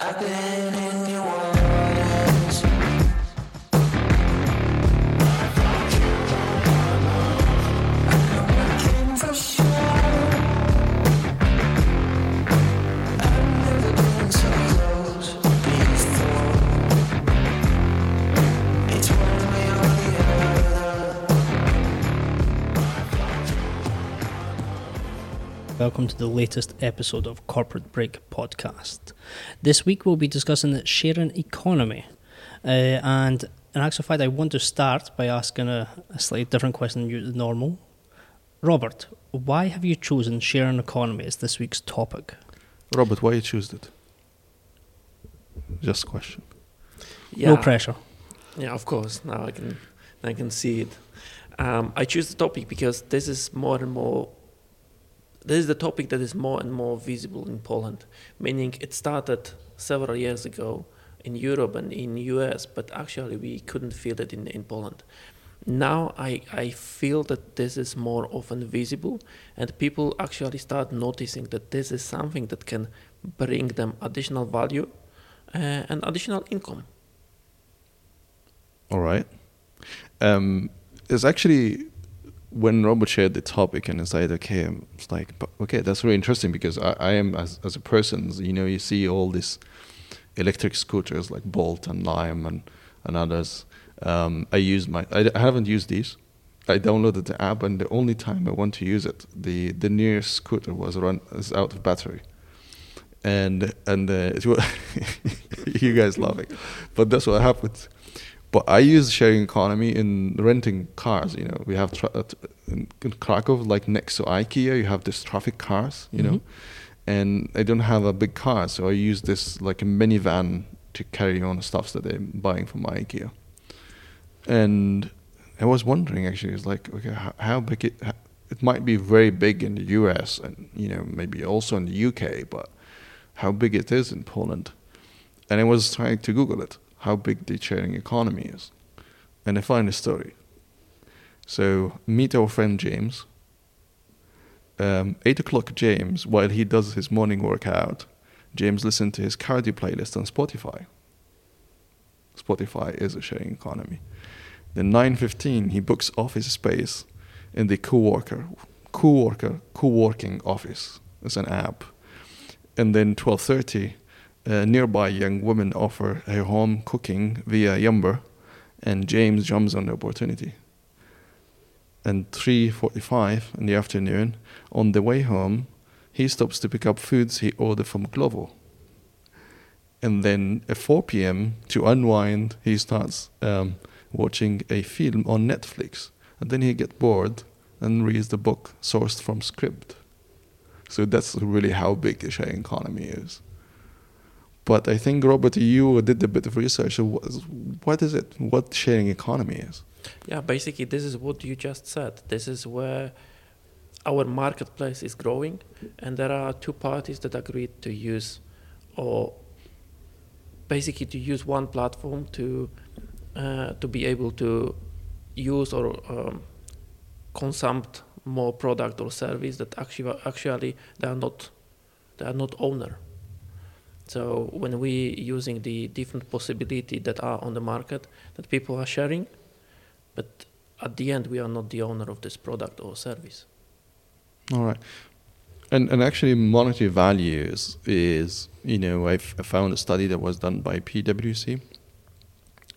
I've been in Welcome to the latest episode of Corporate Break Podcast. This week we'll be discussing the sharing economy. Uh, and in actual fact, I want to start by asking a, a slightly different question than you- normal. Robert, why have you chosen sharing economy as this week's topic? Robert, why you choose it? Just question. Yeah, No pressure. Yeah, of course. Now I can, I can see it. Um, I choose the topic because this is more and more. This is the topic that is more and more visible in Poland. Meaning, it started several years ago in Europe and in US, but actually we couldn't feel it in in Poland. Now I I feel that this is more often visible, and people actually start noticing that this is something that can bring them additional value uh, and additional income. All right. Um, actually when Robert shared the topic and I said, okay, it's like, okay, that's really interesting because I, I am as as a person, you know, you see all these electric scooters like Bolt and Lime and and others. Um, I use my, I, I haven't used these. I downloaded the app, and the only time I want to use it, the the nearest scooter was run is out of battery, and and uh, you guys laughing, but that's what happened. But I use sharing economy in renting cars. You know, we have tra- uh, in Krakow, like next to IKEA, you have this Traficars. You know, Mhm. and I don't have a big car, so I use this like a minivan to carry on the stuff that I'm buying from IKEA. And I was wondering actually, it's like okay, how, how big it how, it might be very big in the US and you know maybe also in the UK, but how big it is in Poland. And I was trying to Google it, how big the sharing economy is, and I find a story. So meet our friend James. Um, eight o'clock, James, while he does his morning workout, James listened to his cardio playlist on Spotify. Spotify is a sharing economy. Then 9:15, he books office space in the co-worker, co-worker, co-working office. It's an app. And then 12:30, nearby young women offer her home cooking via Yumber, and James jumps on the opportunity. And 3:45 in the afternoon, on the way home, he stops to pick up foods he ordered from Glovo. And then at 4 p.m. to unwind, he starts um, watching a film on Netflix. And then he gets bored and reads the book sourced from Scribd. So that's really how big the sharing economy is. But I think Robert, you did a bit of research. What is- it? What sharing economy is? Yeah, basically, this is what you just said. This is where our marketplace is growing, and there are two parties that agreed to use, or basically to use one platform to uh, to be able to use or um, consume more product or service that actually actually they are not they are not owner. So when we using the different possibility that are on the market that people are sharing, but at the end we are not the owner of this product or service. All right. And and actually, monetary values is you know I've I found a study that was done by PwC.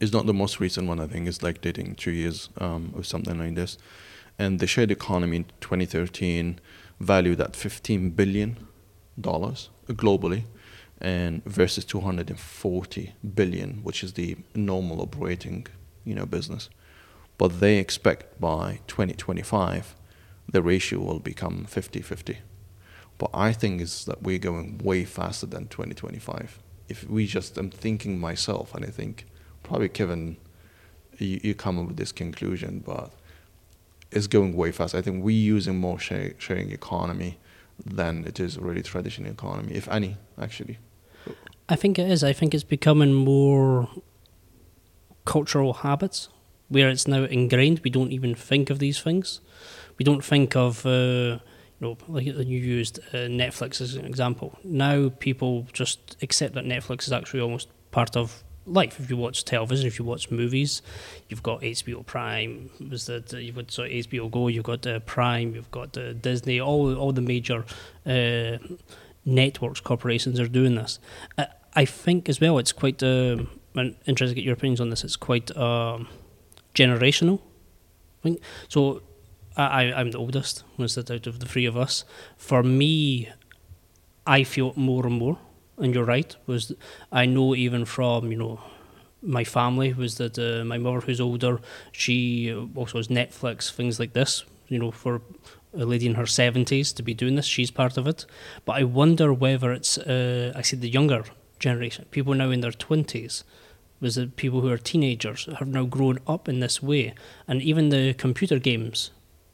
It's not the most recent one. I think it's like dating two years um, or something like this. And the shared economy in 2013 valued at 15 billion dollars globally, and versus 240 billion, which is the normal operating you know business. But they expect by 2025 the ratio will become 50-50. But I think is that we're going way faster than 2025. If we just, I'm thinking myself, and I think probably Kevin, you, you come up with this conclusion, but it's going way fast. I think we're using more sharing economy than it is really traditional economy, if any, actually. I think it is. I think it's becoming more cultural habits where it's now ingrained. We don't even think of these things. We don't think of, uh, know, like you used uh, Netflix as an example. Now people just accept that Netflix is actually almost part of life. If you watch television, if you watch movies, you've got HBO Prime. Was that uh, you've got so HBO Go? You've got uh, Prime. You've got uh, Disney. All all the major uh, networks corporations are doing this. I, think as well. It's quite. Um, I'm interested to get your opinions on this. It's quite um, generational. I think so. I, I'm the oldest, was that out of the three of us. For me, I feel more and more. And you're right. Was I know even from you know my family was that uh, my mother, who's older, she also has Netflix things like this. You know, for a lady in her seventies to be doing this, she's part of it. But I wonder whether it's uh, I said the younger generation, people now in their twenties, was that people who are teenagers have now grown up in this way, and even the computer games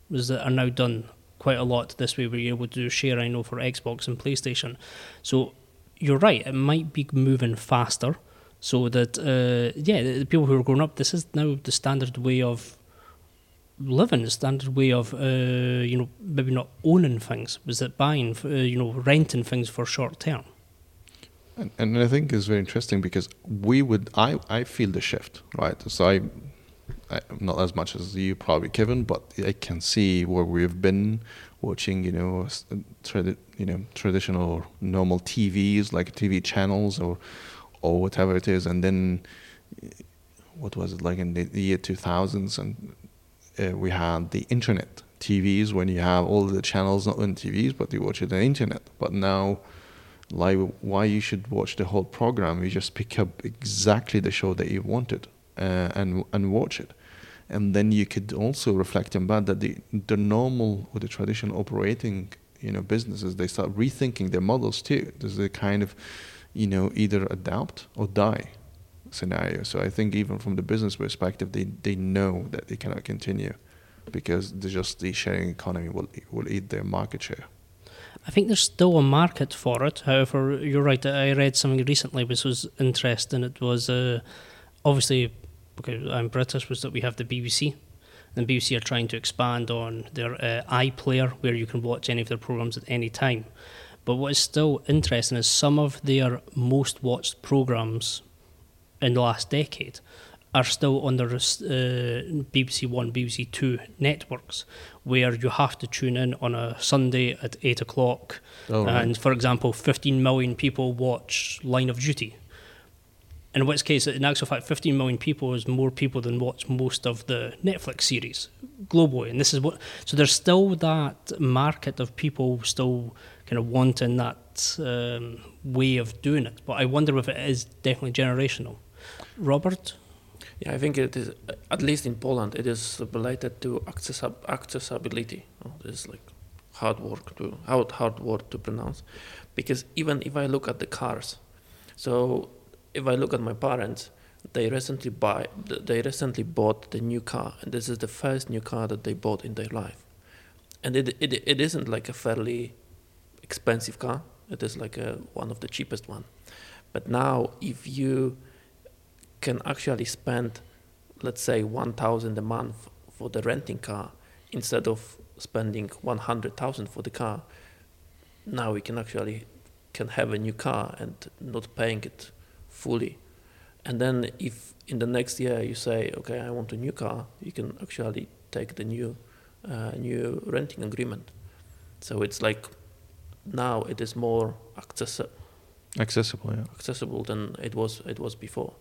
was that are now done quite a lot this way, where you're able to share. I know for Xbox and PlayStation, so you're right. It might be moving faster, so that uh, yeah, the the people who are growing up, this is now the standard way of living, the standard way of uh, you know maybe not owning things, was that buying, uh, you know, renting things for short term. And, and I think it's very interesting because we would, I, I feel the shift, right? So I, I, not as much as you probably, Kevin, but I can see where we've been watching, you know, tradi- you know, traditional or normal TVs like TV channels or, or whatever it is, and then, what was it like in the, year 2000s, and uh, we had the internet TVs when you have all the channels not on TVs, but you watch it on the internet. But now why you should watch the whole program you just pick up exactly the show that you wanted uh, and and watch it. And then you could also reflect on that that the the normal or the traditional operating you know businesses they start rethinking their models too. There's a kind of you know either adapt or die scenario. So i think even from the business perspective they they know that they cannot continue because just the sharing economy will will eat their market share I think there's still a market for it. However, you're right. I read something recently which was interesting. It was uh, obviously because I'm British, was that we have the BBC, and the BBC are trying to expand on their uh, iPlayer, where you can watch any of their programs at any time. But what is still interesting is some of their most watched programs in the last decade are still on their uh, BBC One, BBC Two networks, where you have to tune in on a Sunday at eight o'clock. Oh, right. And for example, 15 million people watch Line of Duty. In which case, in actual fact, 15 million people is more people than watch most of the Netflix series globally. And this is what, so there's still that market of people still kind of wanting that um, way of doing it. But I wonder if it is definitely generational. Robert? Yeah, I think it is, at least in Poland, it is related to accessab- accessibility. Oh, this is like hard work to hard, hard word to pronounce, because even if I look at the cars, so if I look at my parents, they recently buy they recently bought the new car, and this is the first new car that they bought in their life, and it it, it isn't like a fairly expensive car. It is like a, one of the cheapest one, but now if you can actually spend, let's say, 1,000 a month for the renting car instead of spending 100,000 for the car. Now we can actually can have a new car and not paying it fully. And then if in the next year you say, okay, I want a new car, you can actually take the new uh, new renting agreement. So it's like now it is more accessi- accessible yeah accessible than it was it was before.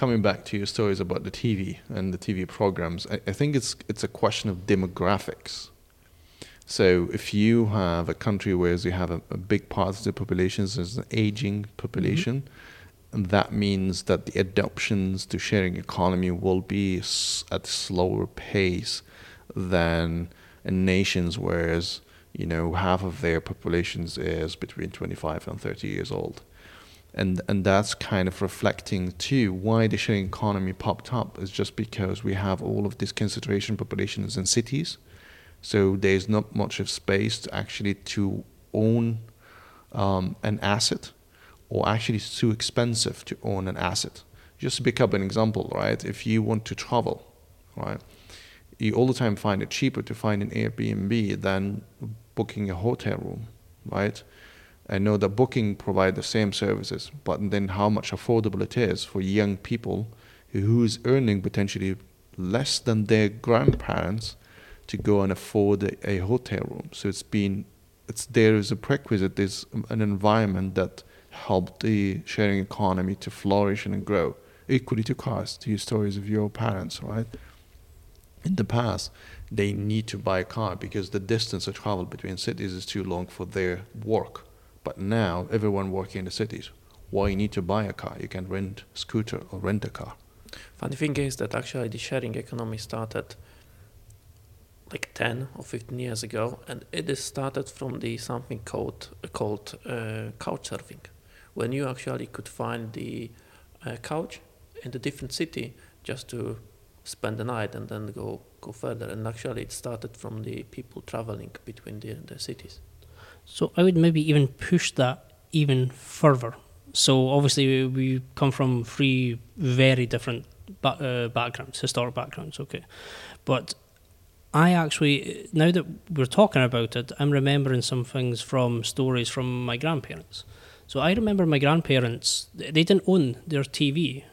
Coming back to your stories about the TV and the TV programs, I, I think it's it's a question of demographics. So if you have a country where you have a, a big part of the population is an aging mm-hmm. population, and that means that the adoptions to sharing economy will be at a slower pace than in nations whereas you know half of their populations is between 25 and 30 years old and and that's kind of reflecting too why the sharing economy popped up is just because we have all of this concentration populations in cities. So there's not much of space to actually to own um, an asset or actually it's too expensive to own an asset. Just to pick up an example right? If you want to travel right you all the time find it cheaper to find an Airbnb than booking a hotel room, right? I know that Booking provide the same services, but then how much affordable it is for young people who's earning potentially less than their grandparents to go and afford a, hotel room. So it's been, it's there is a prerequisite. There's an environment that helped the sharing economy to flourish and grow. Equally to cars, to your stories of your parents, right? In the past, they need to buy a car because the distance to travel between cities is too long for their work. But now, everyone working in the cities, why you need to buy a car? You can rent scooter or rent a car. Funny thing is that actually the sharing economy started like 10 or 15 years ago, and it is started from the something called called uh, couch surfing, when you actually could find the uh, couch in a different city just to spend the night and then go go further. And actually, it started from the people traveling between the, the cities. So I would maybe even push that even further. So obviously we come from three very different ba- uh, backgrounds, historic backgrounds. Okay, but I actually now that we're talking about it, I'm remembering some things from stories from my grandparents. So I remember my grandparents; they didn't own their TV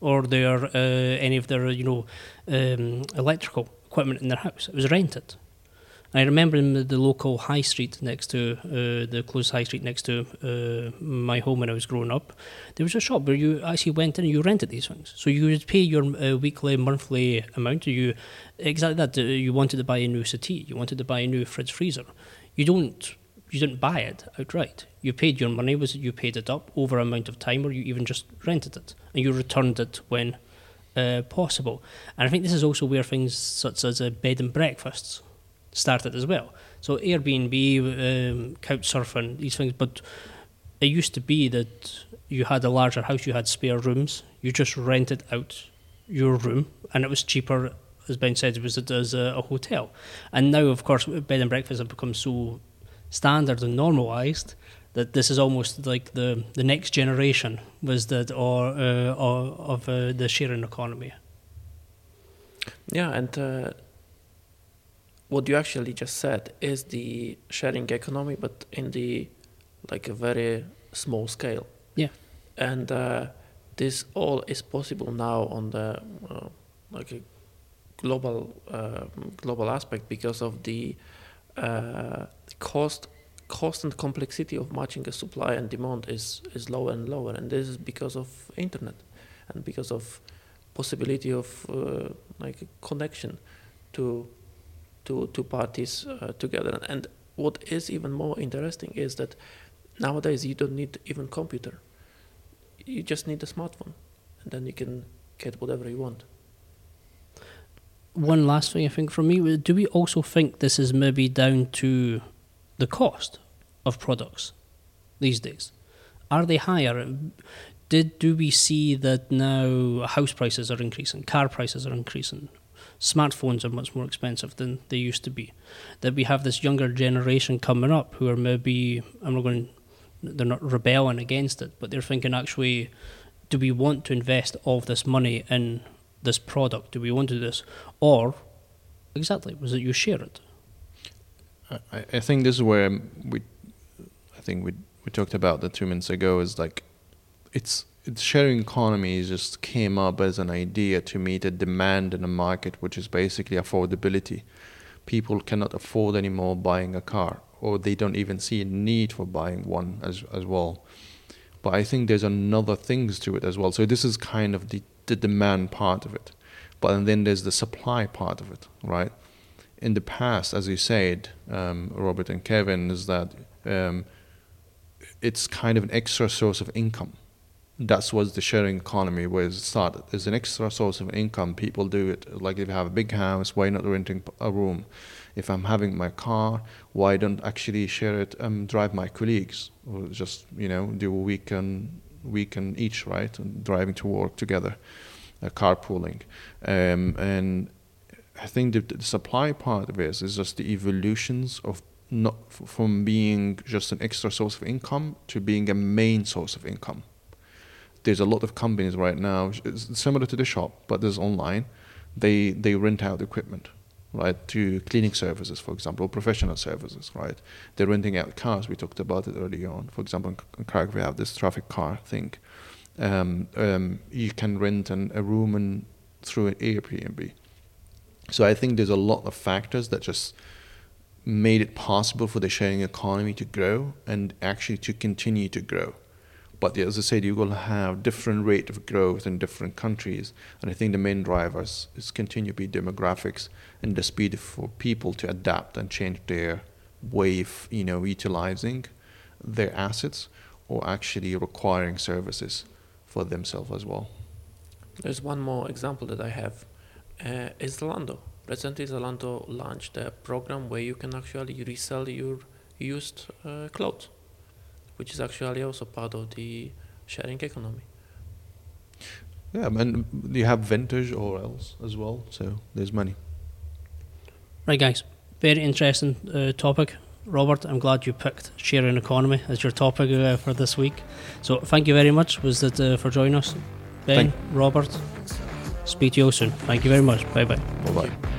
or their uh, any of their you know um, electrical equipment in their house. It was rented. I remember in the, the local high street next to uh, the closed high street next to uh, my home when I was growing up, there was a shop where you actually went in and you rented these things. So you would pay your uh, weekly, monthly amount. You exactly that. uh, You wanted to buy a new settee. You wanted to buy a new fridge freezer. You don't. You didn't buy it outright. You paid your money. Was you paid it up over amount of time, or you even just rented it and you returned it when uh, possible. And I think this is also where things such as uh, bed and breakfasts started as well. So Airbnb, um, couch surfing, these things. But it used to be that you had a larger house, you had spare rooms, you just rented out your room, and it was cheaper, as Ben said, was it as a, a hotel. And now, of course, bed and breakfast have become so standard and normalised that this is almost like the, the next generation was that or, uh, or of uh, the sharing economy. Yeah, and uh, what you actually just said is the sharing economy, but in the like a very small scale. Yeah. And uh, this all is possible now on the uh, like a global uh, global aspect because of the uh, cost cost and complexity of matching a supply and demand is is lower and lower, and this is because of internet and because of possibility of uh, like a connection to to two parties uh, together. And what is even more interesting is that nowadays you don't need even computer. You just need a smartphone, and then you can get whatever you want. one last thing I think from me, do we also think this is maybe down to the cost of products these days? Are they higher? Did do we see that now house prices are increasing, car prices are increasing, smartphones are much more expensive than they used to be? That we have this younger generation coming up who are maybe I'm not going, they're not rebelling against it, but they're thinking actually, do we want to invest all this money in this product? Do we want to do this? Or, exactly, was it you share it? I, I think this is where we, I think we we talked about that two minutes ago. Is like, it's it's sharing economy just came up as an idea to meet a demand in a market, which is basically affordability. People cannot afford anymore buying a car, or they don't even see a need for buying one as as well. But I think there's another things to it as well. So this is kind of the the demand part of it, but then there's the supply part of it, right? in the past, as you said, um, Robert and Kevin, is that um, it's kind of an extra source of income. That's what the sharing economy was started. It's an extra source of income. People do it. Like if you have a big house, why not renting a room? If I'm having my car, why don't actually share it and drive my colleagues, or just you know do a weekend weekend each, right? And driving to work together, uh, carpooling, um, and I think the, the supply part of this is just the evolutions of not from being just an extra source of income to being a main source of income. There's a lot of companies right now, similar to the shop, but there's online. They they rent out equipment. right, to cleaning services, for example, or professional services, right? They're renting out cars. We talked about it earlier on. For example, in in Krakow, we have this Traficar thing. Um, um, you can rent an, a room and through an Airbnb. So I think there's a lot of factors that just made it possible for the sharing economy to grow and actually to continue to grow. But as I said, you will have different rate of growth in different countries, and I think the main drivers is continue to be demographics and the speed for people to adapt and change their way of you know utilizing their assets or actually requiring services for themselves as well. There's one more example that I have. Uh. Recently, Zalando launched a program where you can actually resell your used uh, clothes, which is actually also part of the sharing economy. Yeah, and you have Vinted or else as well, so there's money. Right, guys. Very interesting uh, topic. Robert, I'm glad you picked sharing economy as your topic uh, for this week. So thank you very much. Was that uh, for joining us, Ben, Thank- Robert? Speak to you all soon. Thank you very much. Bye bye. Bye bye.